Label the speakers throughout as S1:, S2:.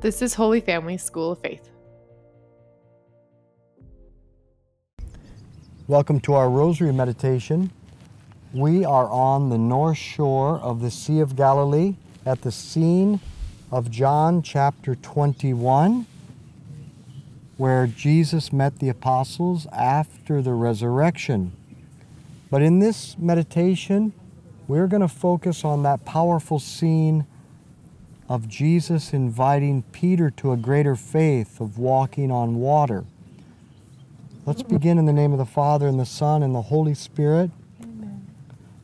S1: This is Holy Family School of Faith.
S2: Welcome to our Rosary Meditation. We are on the north shore of the Sea of Galilee at the scene of John chapter 21, where Jesus met the apostles after the resurrection. But in this meditation, we're going to focus on that powerful scene of Jesus inviting Peter to a greater faith of walking on water. Let's begin in the name of the Father, and the Son, and the Holy Spirit.
S3: Amen.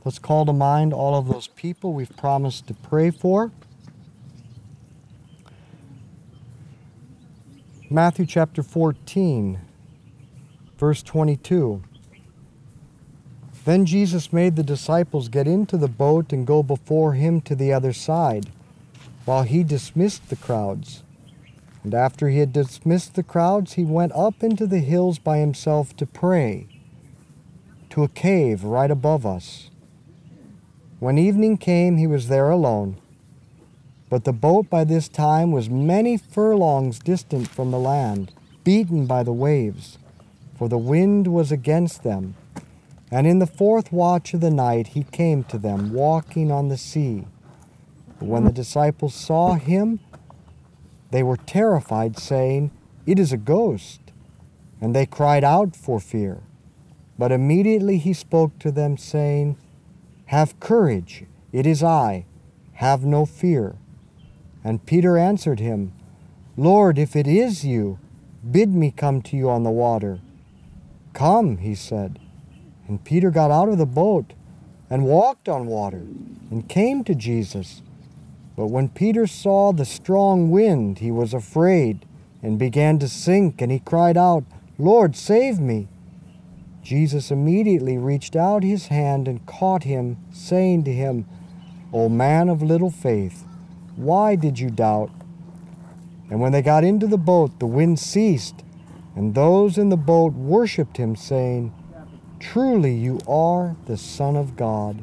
S2: Let's call to mind all of those people we've promised to pray for. Matthew chapter 14, verse 22. Then Jesus made the disciples get into the boat and go before him to the other side, while he dismissed the crowds. And after he had dismissed the crowds, he went up into the hills by himself to pray, to a cave right above us. When evening came, he was there alone. But the boat by this time was many furlongs distant from the land, beaten by the waves, for the wind was against them. And in the fourth watch of the night he came to them, walking on the sea. When the disciples saw him, they were terrified, saying, It is a ghost. And they cried out for fear. But immediately he spoke to them, saying, Have courage, it is I, have no fear. And Peter answered him, Lord, if it is you, bid me come to you on the water. Come, he said. And Peter got out of the boat and walked on water and came to Jesus. But when Peter saw the strong wind, he was afraid and began to sink, and he cried out, Lord, save me. Jesus immediately reached out his hand and caught him, saying to him, O man of little faith, why did you doubt? And when they got into the boat, the wind ceased, and those in the boat worshipped him, saying, Truly you are the Son of God.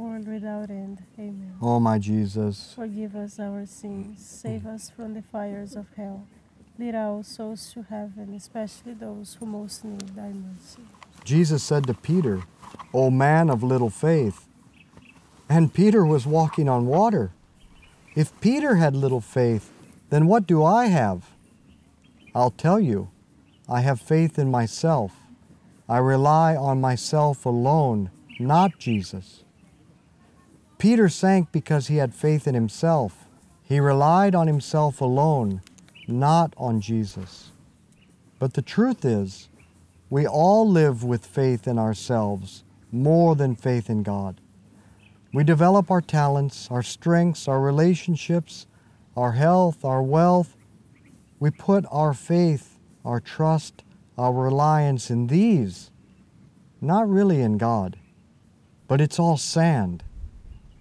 S3: world without end. Amen.
S2: O my Jesus,
S3: Forgive us our sins, save us from the fires of hell. Lead our souls to heaven, especially those who most need thy mercy.
S2: Jesus said to Peter, O man of little faith. And Peter was walking on water. If Peter had little faith, then what do I have? I'll tell you, I have faith in myself. I rely on myself alone, not Jesus. Peter sank because he had faith in himself. He relied on himself alone, not on Jesus. But the truth is, we all live with faith in ourselves more than faith in God. We develop our talents, our strengths, our relationships, our health, our wealth. We put our faith, our trust, our reliance in these, not really in God. But it's all sand.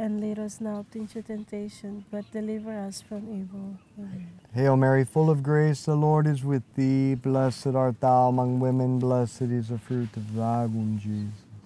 S3: And lead us not into temptation, but deliver us from evil. Amen.
S2: Hail Mary, full of grace, the Lord is with thee. Blessed art thou among women, blessed is the fruit of thy womb, Jesus.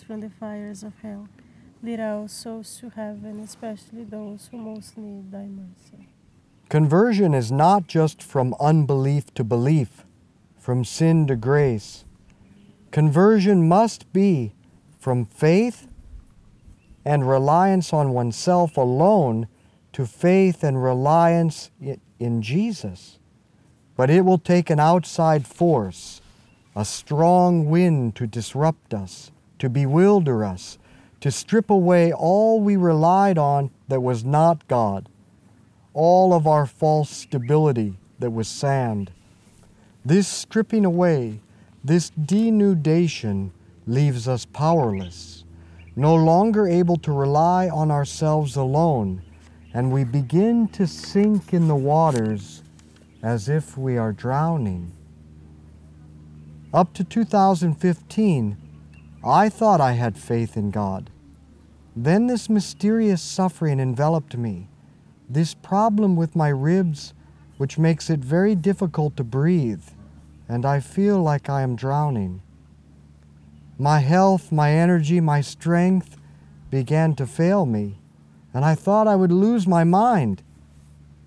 S3: from the fires of hell. Lead our souls to heaven, especially those who most need thy mercy.
S2: conversion is not just from unbelief to belief, from sin to grace. Conversion must be from faith and reliance on oneself alone to faith and reliance in Jesus. But it will take an outside force, a strong wind to disrupt us, to bewilder us, to strip away all we relied on that was not God, all of our false stability that was sand. This stripping away, this denudation leaves us powerless, no longer able to rely on ourselves alone, and we begin to sink in the waters as if we are drowning. Up to 2015, I thought I had faith in God. Then this mysterious suffering enveloped me, this problem with my ribs, which makes it very difficult to breathe, and I feel like I am drowning. My health, my energy, my strength began to fail me, and I thought I would lose my mind.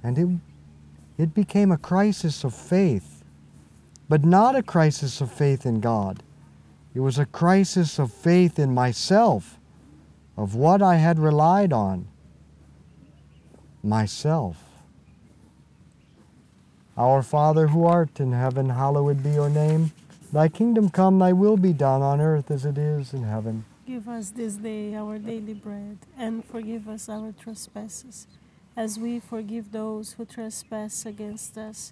S2: And it, it became a crisis of faith, but not a crisis of faith in God. It was a crisis of faith in myself, of what I had relied on myself. Our Father who art in heaven, hallowed be your name. Thy kingdom come, thy will be done on earth as it is in heaven.
S3: Give us this day our daily bread, and forgive us our trespasses, as we forgive those who trespass against us.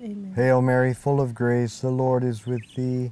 S3: Amen.
S2: Hail Mary, full of grace, the Lord is with thee.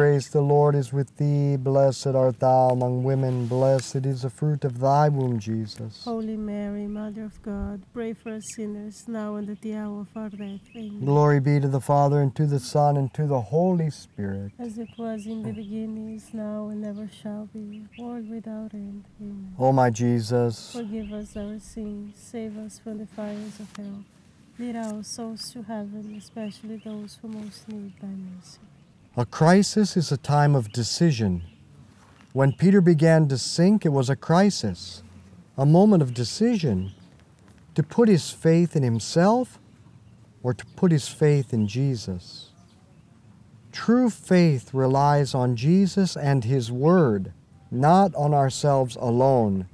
S2: the Lord is with thee. Blessed art thou among women, blessed is the fruit of thy womb, Jesus.
S3: Holy Mary, Mother of God, pray for us sinners, now and at the hour of our death. Amen.
S2: Glory be to the Father, and to the Son, and to the Holy Spirit.
S3: As it was in the beginning, is now, and ever shall be, world without end. Amen.
S2: O my Jesus,
S3: Forgive us our sins, save us from the fires of hell. Lead our souls to heaven, especially those who most need thy mercy.
S2: A crisis is a time of decision. When Peter began to sink, it was a crisis, a moment of decision to put his faith in himself or to put his faith in Jesus. True faith relies on Jesus and His Word, not on ourselves alone.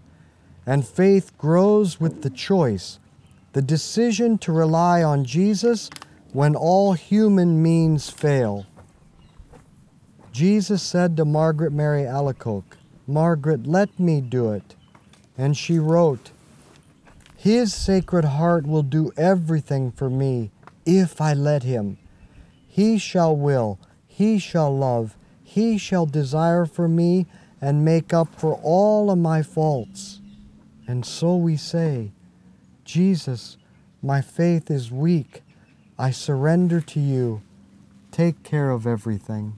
S2: And faith grows with the choice, the decision to rely on Jesus when all human means fail. Jesus said to Margaret Mary Alacoque, Margaret, let me do it. And she wrote, His sacred heart will do everything for me if I let him. He shall will, he shall love, he shall desire for me and make up for all of my faults. And so we say, Jesus, my faith is weak. I surrender to you. Take care of everything.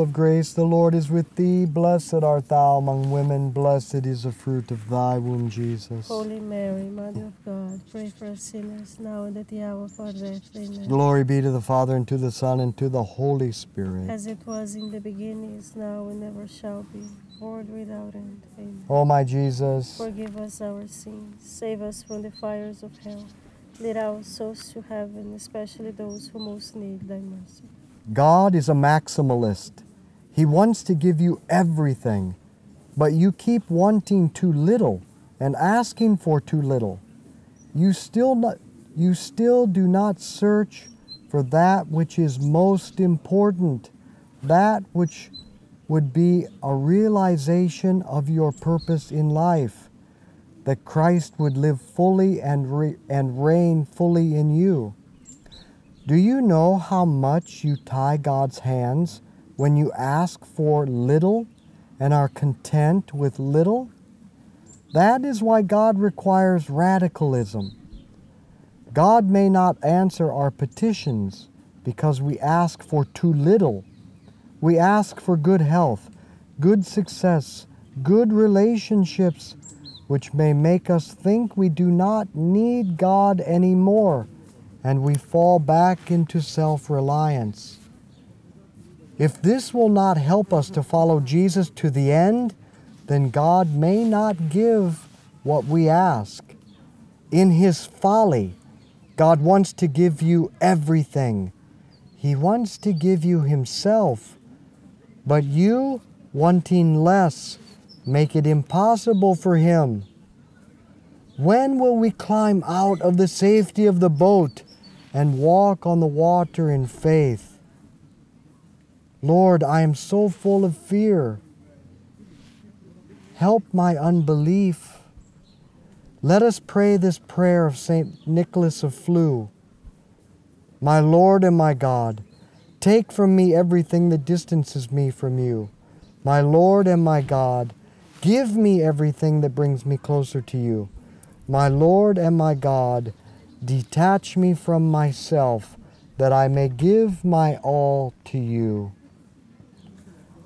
S2: of grace, the Lord is with thee. Blessed art thou among women, blessed is the fruit of thy womb, Jesus.
S3: Holy Mary, Mother of God, pray for us sinners, now and at the hour of our death. Amen.
S2: Glory be to the Father, and to the Son, and to the Holy Spirit.
S3: As it was in the beginning, is now, and ever shall be, world without end. Amen.
S2: O my Jesus,
S3: Forgive us our sins, save us from the fires of hell. Lead our souls to heaven, especially those who most need thy mercy.
S2: God is a maximalist. He wants to give you everything, but you keep wanting too little and asking for too little. You still not, you still do not search for that which is most important, that which would be a realization of your purpose in life, that Christ would live fully and, re- and reign fully in you. Do you know how much you tie God's hands when you ask for little and are content with little? That is why God requires radicalism. God may not answer our petitions because we ask for too little. We ask for good health, good success, good relationships, which may make us think we do not need God anymore and we fall back into self reliance. If this will not help us to follow Jesus to the end, then God may not give what we ask. In His folly, God wants to give you everything. He wants to give you Himself. But you, wanting less, make it impossible for Him. When will we climb out of the safety of the boat and walk on the water in faith? Lord, I am so full of fear. Help my unbelief. Let us pray this prayer of St. Nicholas of Flue. My Lord and my God, take from me everything that distances me from you. My Lord and my God, give me everything that brings me closer to you. My Lord and my God, detach me from myself, that I may give my all to you.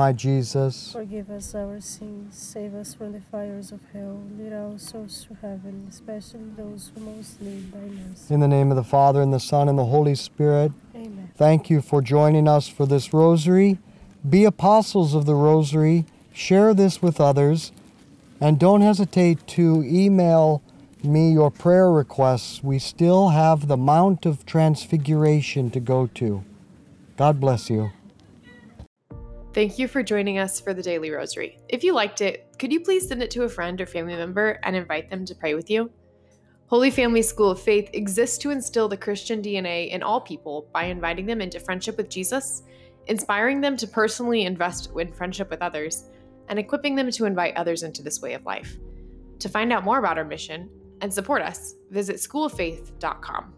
S2: my Jesus,
S3: Forgive us our sins, save us from the fires of hell, lead our souls to heaven, especially those who most need thy mercy.
S2: in the name of the Father, and the Son, and the Holy Spirit,
S3: Amen.
S2: thank you for joining us for this rosary. Be apostles of the rosary, share this with others, and don't hesitate to email me your prayer requests. We still have the Mount of Transfiguration to go to. God bless you.
S1: Thank you for joining us for the Daily Rosary. If you liked it, could you please send it to a friend or family member and invite them to pray with you? Holy Family School of Faith exists to instill the Christian DNA in all people by inviting them into friendship with Jesus, inspiring them to personally invest in friendship with others, and equipping them to invite others into this way of life. To find out more about our mission and support us, visit schooloffaith.com.